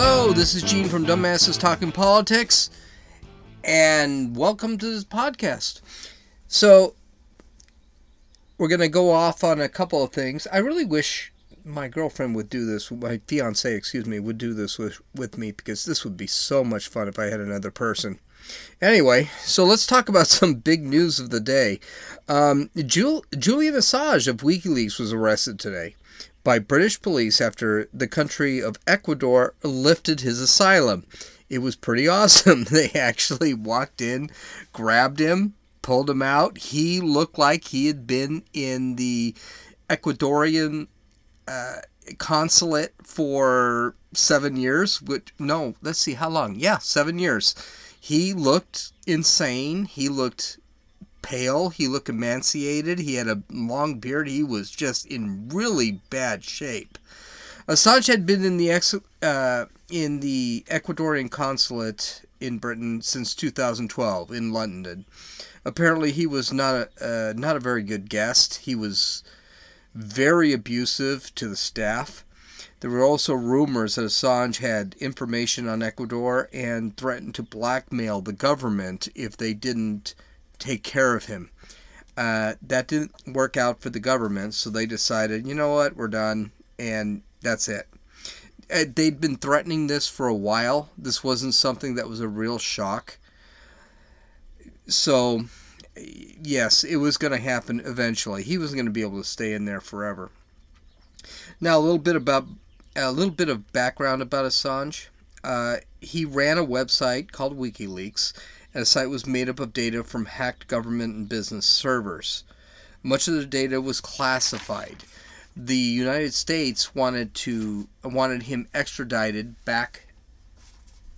Hello, this is Gene from Dumbasses Talking Politics, and welcome to this podcast. So, we're going to go off on a couple of things. I really wish my girlfriend would do this, my fiance, excuse me, would do this with, with me because this would be so much fun if I had another person. Anyway, so let's talk about some big news of the day. Um, Jul- Julian Assange of WikiLeaks was arrested today by British police after the country of Ecuador lifted his asylum. It was pretty awesome. They actually walked in, grabbed him, pulled him out. He looked like he had been in the Ecuadorian uh, consulate for seven years. Which, no, let's see how long. Yeah, seven years. He looked insane. He looked pale. He looked emaciated. He had a long beard. He was just in really bad shape. Assange had been in the ex- uh, in the Ecuadorian consulate in Britain since 2012 in London. Apparently, he was not a uh, not a very good guest. He was very abusive to the staff. There were also rumors that Assange had information on Ecuador and threatened to blackmail the government if they didn't take care of him. Uh, that didn't work out for the government, so they decided, you know what, we're done, and that's it. Uh, they'd been threatening this for a while. This wasn't something that was a real shock. So, yes, it was going to happen eventually. He wasn't going to be able to stay in there forever. Now, a little bit about a little bit of background about Assange. Uh, he ran a website called WikiLeaks, and the site was made up of data from hacked government and business servers. Much of the data was classified. The United States wanted to wanted him extradited back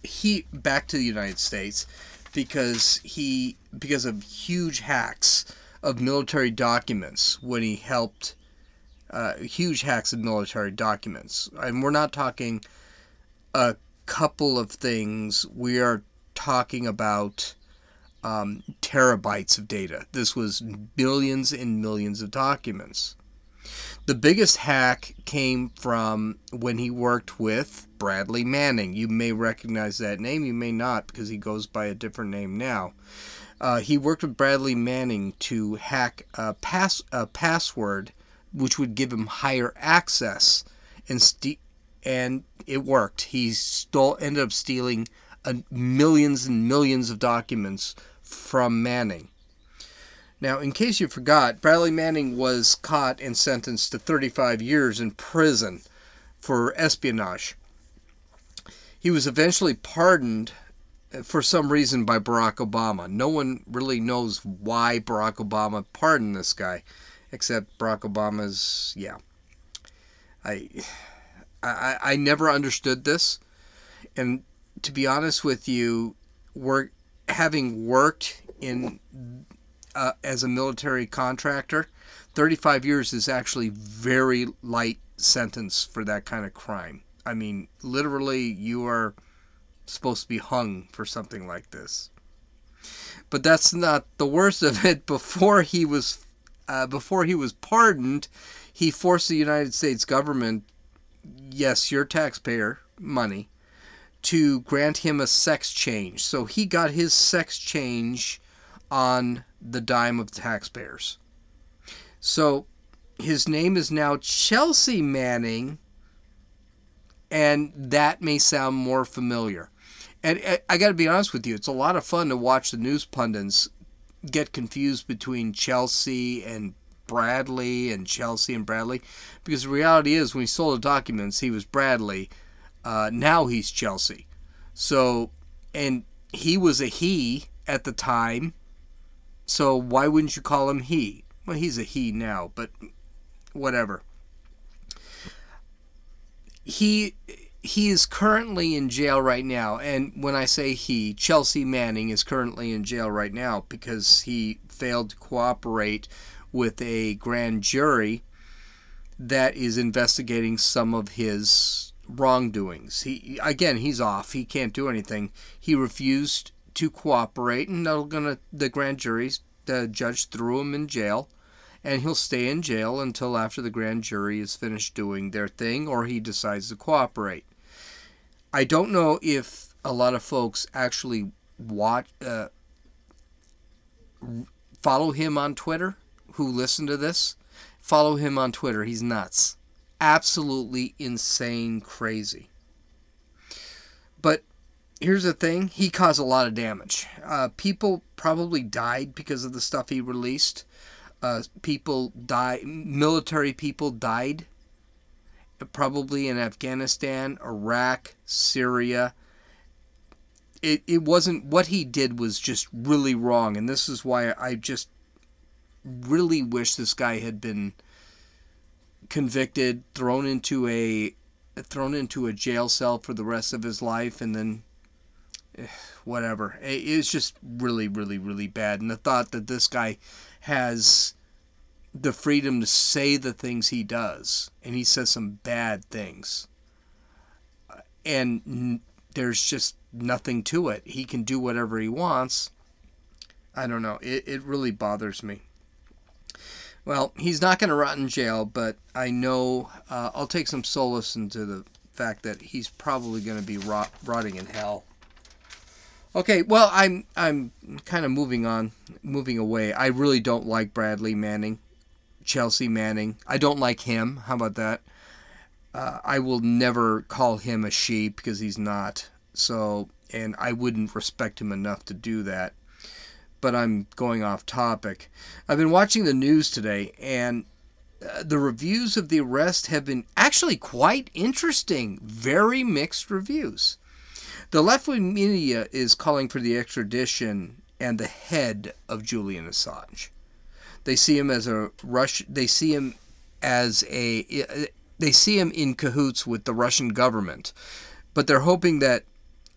he back to the United States because he because of huge hacks of military documents when he helped uh, huge hacks of military documents. And we're not talking a couple of things. We are talking about um, terabytes of data. This was billions and millions of documents. The biggest hack came from when he worked with Bradley Manning. You may recognize that name, you may not, because he goes by a different name now. Uh, he worked with Bradley Manning to hack a, pass, a password which would give him higher access, and st- and it worked. He stole, ended up stealing uh, millions and millions of documents from Manning. Now, in case you forgot, Bradley Manning was caught and sentenced to 35 years in prison for espionage. He was eventually pardoned uh, for some reason by Barack Obama. No one really knows why Barack Obama pardoned this guy except Barack Obama's yeah. I I I never understood this, and to be honest with you, work having worked in uh, as a military contractor, 35 years is actually very light sentence for that kind of crime. I mean, literally, you are supposed to be hung for something like this. But that's not the worst of it. Before he was uh, before he was pardoned, he forced the United States government, yes, your taxpayer money, to grant him a sex change. So he got his sex change on the dime of taxpayers. So his name is now Chelsea Manning, and that may sound more familiar. And uh, I got to be honest with you, it's a lot of fun to watch the news pundits get confused between Chelsea and Bradley and Chelsea and Bradley? Because the reality is when he sold the documents he was Bradley. Uh, now he's Chelsea. So and he was a he at the time. So why wouldn't you call him he? Well he's a he now but whatever. He he is currently in jail right now. And when I say he, Chelsea Manning is currently in jail right now because he failed to cooperate with a grand jury that is investigating some of his wrongdoings. He again, he's off. He can't do anything. He refused to cooperate, and gonna the grand jury's the judge threw him in jail and he'll stay in jail until after the grand jury is finished doing their thing or he decides to cooperate. I don't know if a lot of folks actually watch, uh, follow him on Twitter who listen to this. Follow him on Twitter. He's nuts. Absolutely insane, crazy. But here's the thing he caused a lot of damage. Uh, people probably died because of the stuff he released. Uh, people died, military people died, probably in Afghanistan, Iraq, Syria. It, it wasn't what he did was just really wrong, and this is why I just really wish this guy had been convicted, thrown into a thrown into a jail cell for the rest of his life, and then eh, whatever. It's just really, really, really bad. And the thought that this guy has the freedom to say the things he does, and he says some bad things, and there's just nothing to it. He can do whatever he wants. I don't know. It, it really bothers me. Well, he's not going to rot in jail, but I know uh, I'll take some solace into the fact that he's probably going to be rot, rotting in hell. Okay, well, I'm I'm kind of moving on, moving away. I really don't like Bradley Manning, Chelsea Manning. I don't like him. How about that? Uh, I will never call him a sheep because he's not. So, and I wouldn't respect him enough to do that but I'm going off topic. I've been watching the news today, and uh, the reviews of the arrest have been actually quite interesting. Very mixed reviews. The left wing media is calling for the extradition and the head of Julian Assange. They see him as a Rush. They see him as a. They see him in cahoots with the Russian government, but they're hoping that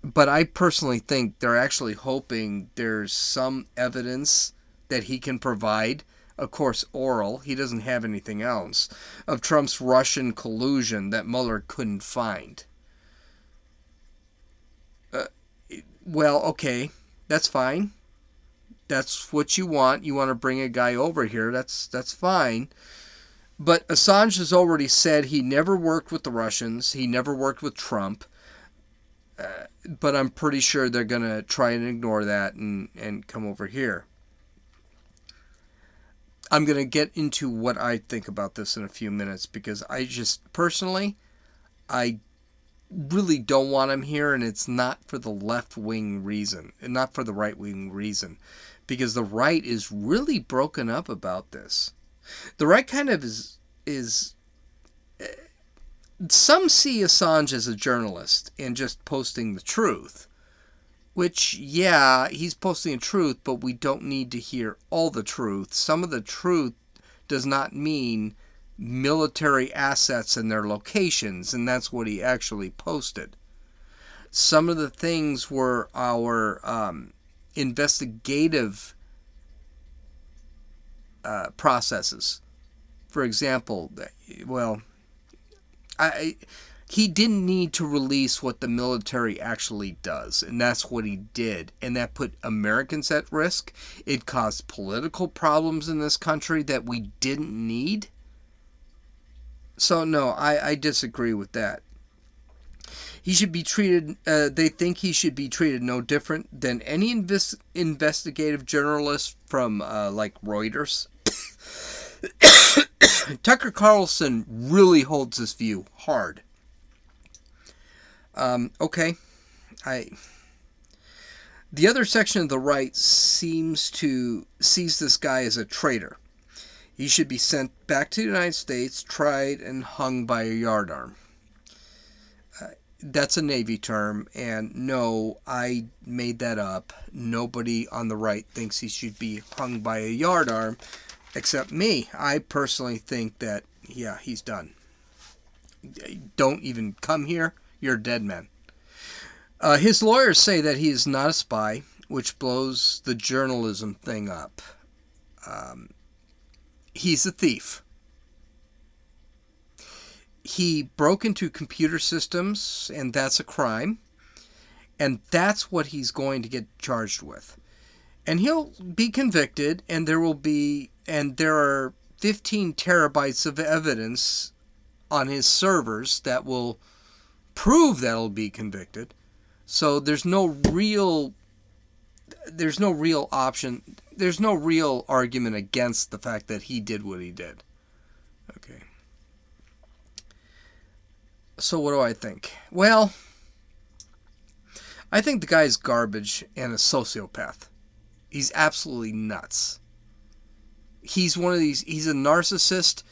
but I personally think they're actually hoping there's some evidence that he can provide. Of course, oral. He doesn't have anything else of Trump's Russian collusion that Mueller couldn't find. Uh, well, okay, that's fine. That's what you want. You want to bring a guy over here. That's that's fine. But Assange has already said he never worked with the Russians. He never worked with Trump. Uh, but I'm pretty sure they're going to try and ignore that and, and come over here. I'm going to get into what I think about this in a few minutes because I just personally, I really don't want him here, and it's not for the left wing reason, and not for the right wing reason, because the right is really broken up about this. The right kind of is is some see Assange as a journalist and just posting the truth. Which, yeah, he's posting the truth, but we don't need to hear all the truth. Some of the truth does not mean military assets and their locations, and that's what he actually posted. Some of the things were our um, investigative uh, processes. For example, well, I he didn't need to release what the military actually does, and that's what he did. And that put Americans at risk. It caused political problems in this country that we didn't need. So, no, I, I disagree with that. He should be treated, uh, they think he should be treated no different than any invest, investigative journalist from, uh, like, Reuters. Tucker Carlson really holds this view hard. Um, okay, I. The other section of the right seems to sees this guy as a traitor. He should be sent back to the United States, tried, and hung by a yardarm. Uh, that's a Navy term, and no, I made that up. Nobody on the right thinks he should be hung by a yardarm except me. I personally think that, yeah, he's done. Don't even come here. You're dead man. Uh, his lawyers say that he is not a spy, which blows the journalism thing up. Um, he's a thief. He broke into computer systems, and that's a crime. And that's what he's going to get charged with. And he'll be convicted, and there will be and there are 15 terabytes of evidence on his servers that will prove that he'll be convicted. So there's no real there's no real option. There's no real argument against the fact that he did what he did. Okay. So what do I think? Well, I think the guy's garbage and a sociopath. He's absolutely nuts. He's one of these he's a narcissist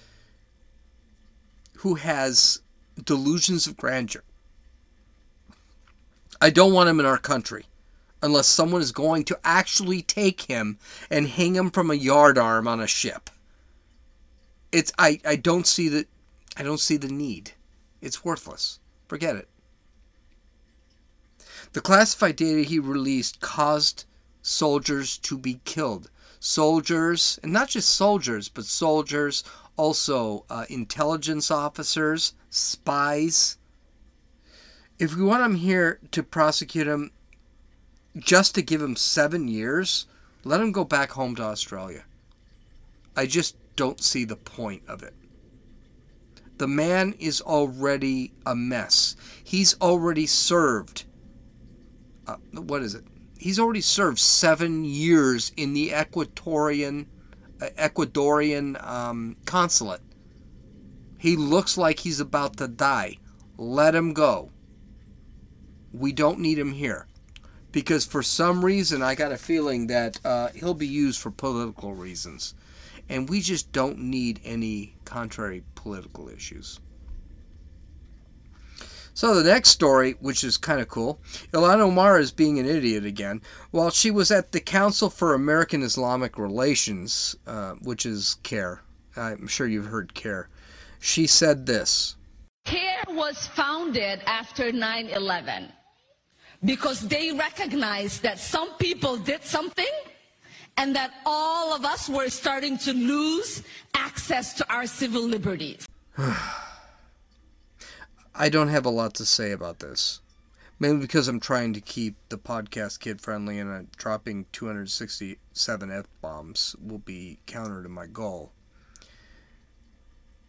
who has delusions of grandeur. I don't want him in our country unless someone is going to actually take him and hang him from a yardarm on a ship. It's I, I don't see the I don't see the need. It's worthless. Forget it. The classified data he released caused soldiers to be killed. Soldiers, and not just soldiers, but soldiers, also uh, intelligence officers, spies. If we want him here to prosecute him, just to give him seven years, let him go back home to Australia. I just don't see the point of it. The man is already a mess. He's already served. Uh, what is it? He's already served seven years in the Ecuadorian uh, Ecuadorian um, consulate. He looks like he's about to die. Let him go. We don't need him here because for some reason I got a feeling that uh, he'll be used for political reasons, and we just don't need any contrary political issues. So the next story, which is kind of cool, Ilhan Omar is being an idiot again. While she was at the Council for American Islamic Relations, uh, which is CAIR, I'm sure you've heard CAIR, she said this. CAIR was founded after 9 11 because they recognized that some people did something and that all of us were starting to lose access to our civil liberties. I don't have a lot to say about this. Mainly because I'm trying to keep the podcast kid friendly and uh, dropping 267 F bombs will be counter to my goal.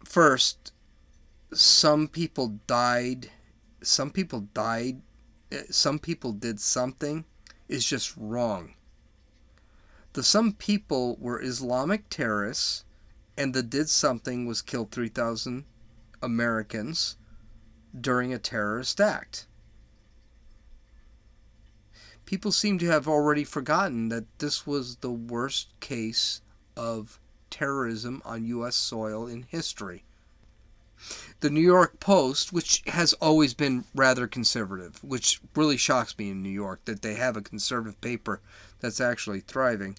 First, some people died. Some people died some people did something is just wrong. The some people were Islamic terrorists, and the did something was killed 3,000 Americans during a terrorist act. People seem to have already forgotten that this was the worst case of terrorism on U.S. soil in history the New York Post, which has always been rather conservative, which really shocks me in New York that they have a conservative paper that's actually thriving,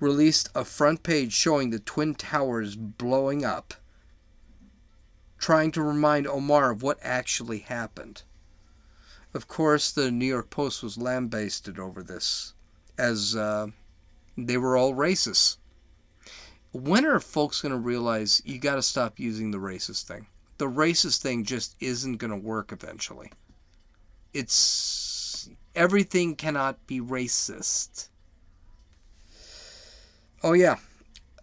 released a front page showing the Twin Towers blowing up, trying to remind Omar of what actually happened. Of course, the New York Post was lambasted over this, as uh, they were all racist. When are folks going to realize you got to stop using the racist thing? the racist thing just isn't going to work eventually. It's everything cannot be racist. Oh yeah,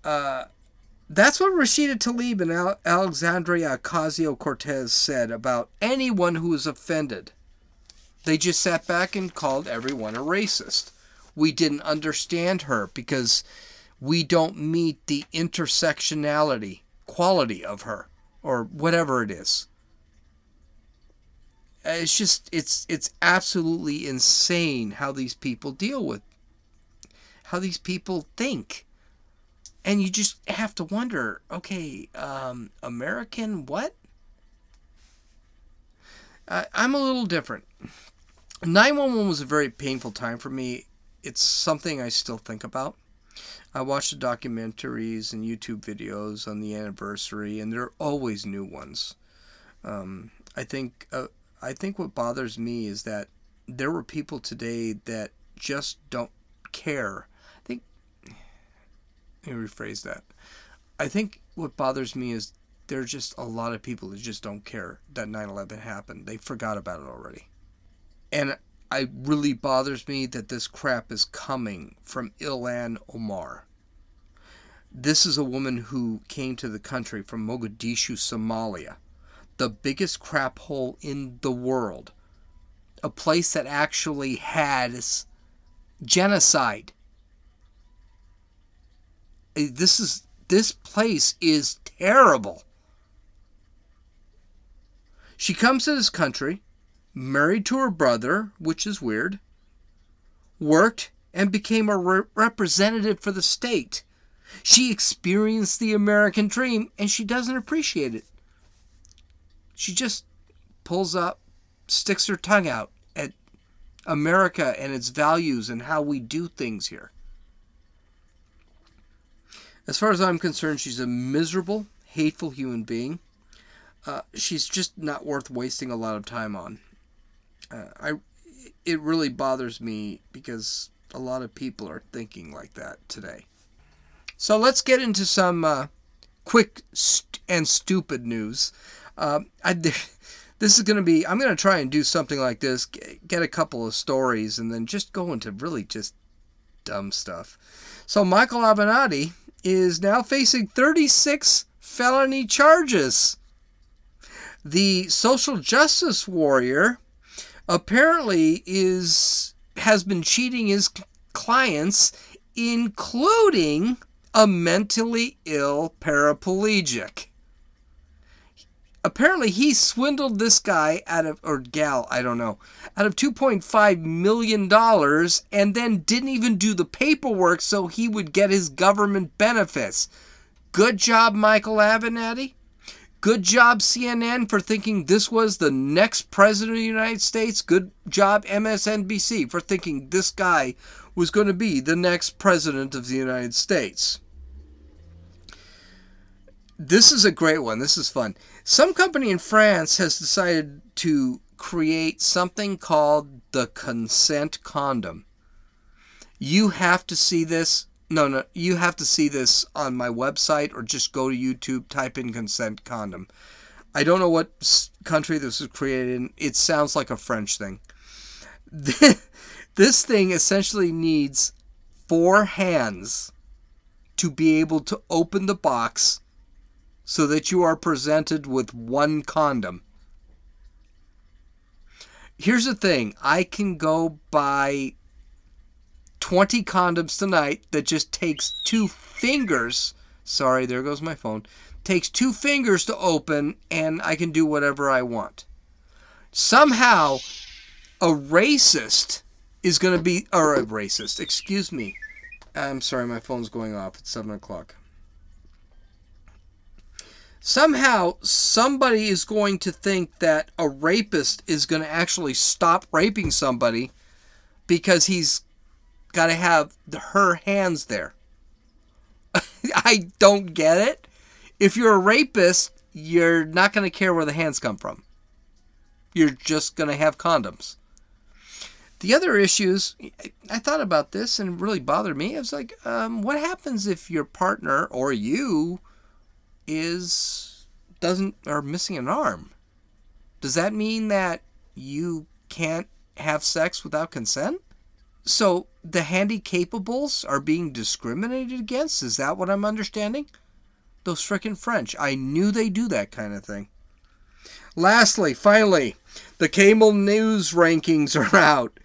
uh, that's what Rashida Tlaib and Al- Alexandria Ocasio Cortez said about anyone who was offended. They just sat back and called everyone a racist. We didn't understand her because we don't meet the intersectionality quality of her or whatever it is. It's just it's it's absolutely insane how these people deal with how these people think. And you just have to wonder, okay, um, American what? I, I'm a little different. 911 was a very painful time for me. It's something I still think about. I watch the documentaries and YouTube videos on the anniversary, and there are always new ones. Um, I think uh, I think what bothers me is that there were people today that just don't care. Let me rephrase that. I think what bothers me is there are just a lot of people that just don't care that 9/11 happened. They forgot about it already. And it really bothers me that this crap is coming from Ilhan Omar. This is a woman who came to the country from Mogadishu, Somalia. the biggest crap hole in the world. A place that actually has genocide. Uh, This is this place is terrible. She comes to this country, married to her brother, which is weird, worked and became a re- representative for the state. She experienced the American dream and she doesn't appreciate it. She just pulls up, sticks her tongue out at America and its values and how we do things here. As far as I'm concerned, she's a miserable, hateful human being. Uh, she's just not worth wasting a lot of time on. Uh, I, it really bothers me because a lot of people are thinking like that today. So let's get into some uh, quick st- and stupid news. Uh, I, this is going to be, I'm going to try and do something like this, get a couple of stories, and then just go into really just dumb stuff. So Michael Avenatti is now facing 36 felony charges. The social justice warrior apparently is has been cheating his clients including a mentally ill paraplegic. Apparently he swindled this guy out of or gal, I don't know, out of 2.5 million dollars and then didn't even do the paperwork so he would get his government benefits. Good job Michael Avenatti. Good job, CNN, for thinking this was the next president of the United States. Good job, MSNBC, for thinking this guy was going to be the next president of the United States. This is a great one. This is fun. Some company in France has decided to create something called the consent condom. You have to see this. No, no, you have to see this on my website or just go to YouTube, type in consent condom. I don't know what country this was created in. It sounds like a French thing. This thing essentially needs four hands to be able to open the box so that you are presented with one condom. Here's the thing I can go buy 20 condoms tonight that just takes two fingers. Sorry, there goes my phone. Takes two fingers to open, and I can do whatever I want. Somehow, a racist is going to be, or a racist, excuse me. I'm sorry, my phone's going off. It's 7 o'clock. Somehow, somebody is going to think that a rapist is going to actually stop raping somebody because he's got to have the, her hands there. I don't get it. If you're a rapist, you're not going to care where the hands come from. You're just going to have condoms. The other issues, I thought about this and it really bothered me. I was like, um, what happens if your partner or you is doesn't or missing an arm? Does that mean that you can't have sex without consent? So the handy capables are being discriminated against? Is that what I'm understanding? Those frickin' French. I knew they do that kind of thing. Lastly, finally, the cable news rankings are out,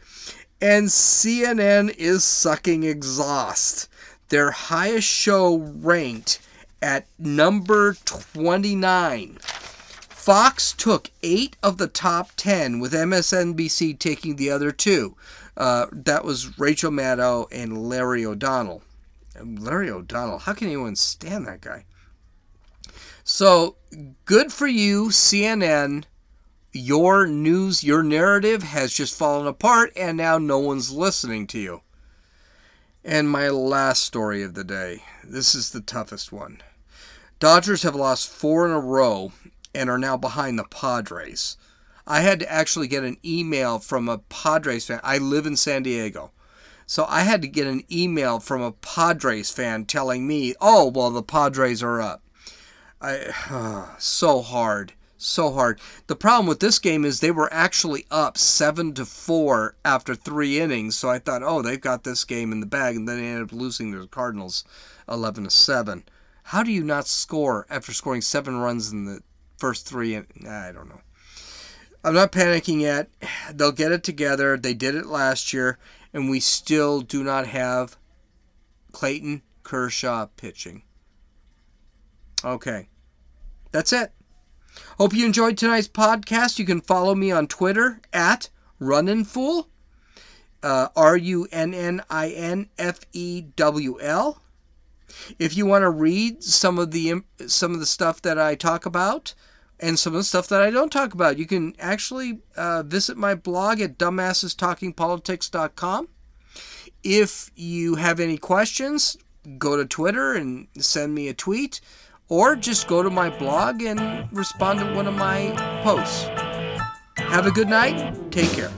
and CNN is sucking exhaust. Their highest show ranked at number 29. Fox took eight of the top 10, with MSNBC taking the other two. Uh, that was Rachel Maddow and Larry O'Donnell. Larry O'Donnell, how can anyone stand that guy? So good for you, CNN. Your news, your narrative has just fallen apart, and now no one's listening to you. And my last story of the day. This is the toughest one. Dodgers have lost four in a row and are now behind the Padres. I had to actually get an email from a Padres fan. I live in San Diego. So I had to get an email from a Padres fan telling me, oh, well, the Padres are up. I, so hard. So hard. The problem with this game is they were actually up 7 to 4 after three innings. So I thought, oh, they've got this game in the bag. And then they ended up losing to the Cardinals 11 to 7. How do you not score after scoring seven runs in the first three. And I don't know. I'm not panicking yet. They'll get it together. They did it last year, and we still do not have Clayton Kershaw pitching. Okay. That's it. Hope you enjoyed tonight's podcast. You can follow me on Twitter at Runninfewl. Uh, R U N N I N F E W L. If you want to read some of the some of the stuff that I talk about and some of the stuff that I don't talk about, you can actually uh, visit my blog at dumbassestalkingpolitics.com. If you have any questions, go to Twitter and send me a tweet, or just go to my blog and respond to one of my posts. Have a good night. Take care.